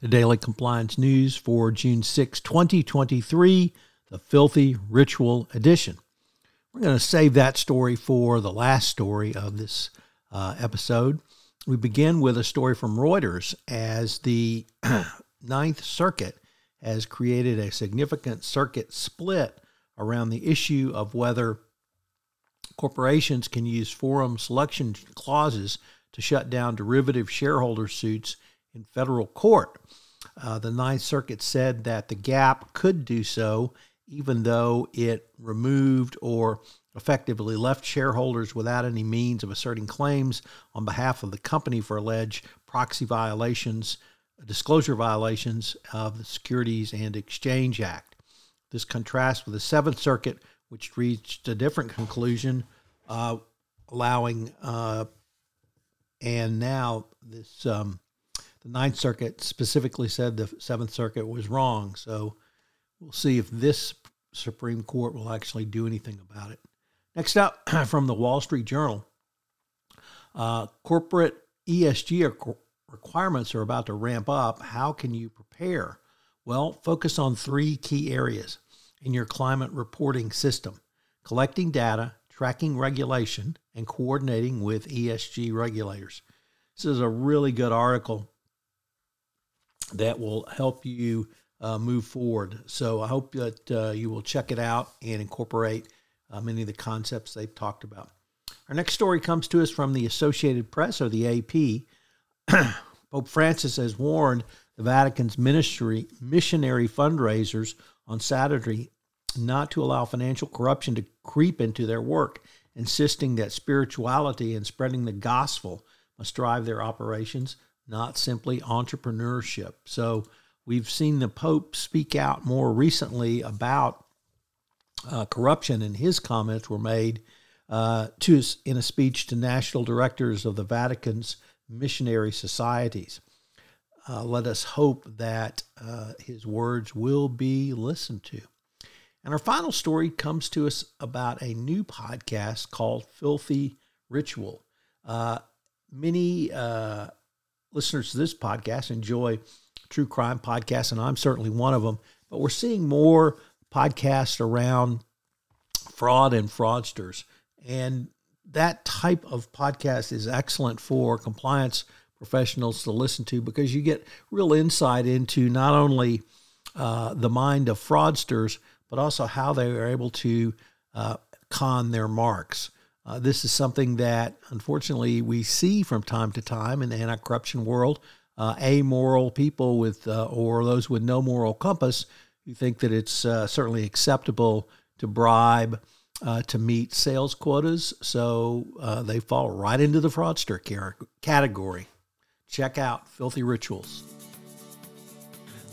The Daily Compliance News for June 6, 2023, the Filthy Ritual Edition. We're going to save that story for the last story of this uh, episode. We begin with a story from Reuters as the Ninth Circuit has created a significant circuit split around the issue of whether corporations can use forum selection clauses to shut down derivative shareholder suits in federal court. Uh, the Ninth Circuit said that the Gap could do so, even though it removed or effectively left shareholders without any means of asserting claims on behalf of the company for alleged proxy violations, disclosure violations of the Securities and Exchange Act. This contrasts with the Seventh Circuit, which reached a different conclusion, uh, allowing, uh, and now this um, the Ninth Circuit specifically said the Seventh Circuit was wrong. So we'll see if this Supreme Court will actually do anything about it. Next up from the Wall Street Journal uh, corporate ESG requirements are about to ramp up. How can you prepare? Well, focus on three key areas in your climate reporting system collecting data, tracking regulation, and coordinating with ESG regulators. This is a really good article that will help you uh, move forward. So I hope that uh, you will check it out and incorporate uh, many of the concepts they've talked about. Our next story comes to us from the Associated Press or the AP. Pope Francis has warned the Vatican's ministry missionary fundraisers on Saturday not to allow financial corruption to creep into their work, insisting that spirituality and spreading the gospel must drive their operations not simply entrepreneurship. So we've seen the Pope speak out more recently about uh, corruption, and his comments were made uh, to in a speech to national directors of the Vatican's missionary societies. Uh, let us hope that uh, his words will be listened to. And our final story comes to us about a new podcast called Filthy Ritual. Uh, many uh, listeners to this podcast enjoy true crime podcasts, and I'm certainly one of them. But we're seeing more podcasts around fraud and fraudsters. And that type of podcast is excellent for compliance professionals to listen to because you get real insight into not only uh, the mind of fraudsters, but also how they are able to uh, con their marks. Uh, this is something that unfortunately we see from time to time in the anti-corruption world. Uh, amoral people with uh, or those with no moral compass who think that it's uh, certainly acceptable to bribe uh, to meet sales quotas, so uh, they fall right into the fraudster category. Check out Filthy Rituals.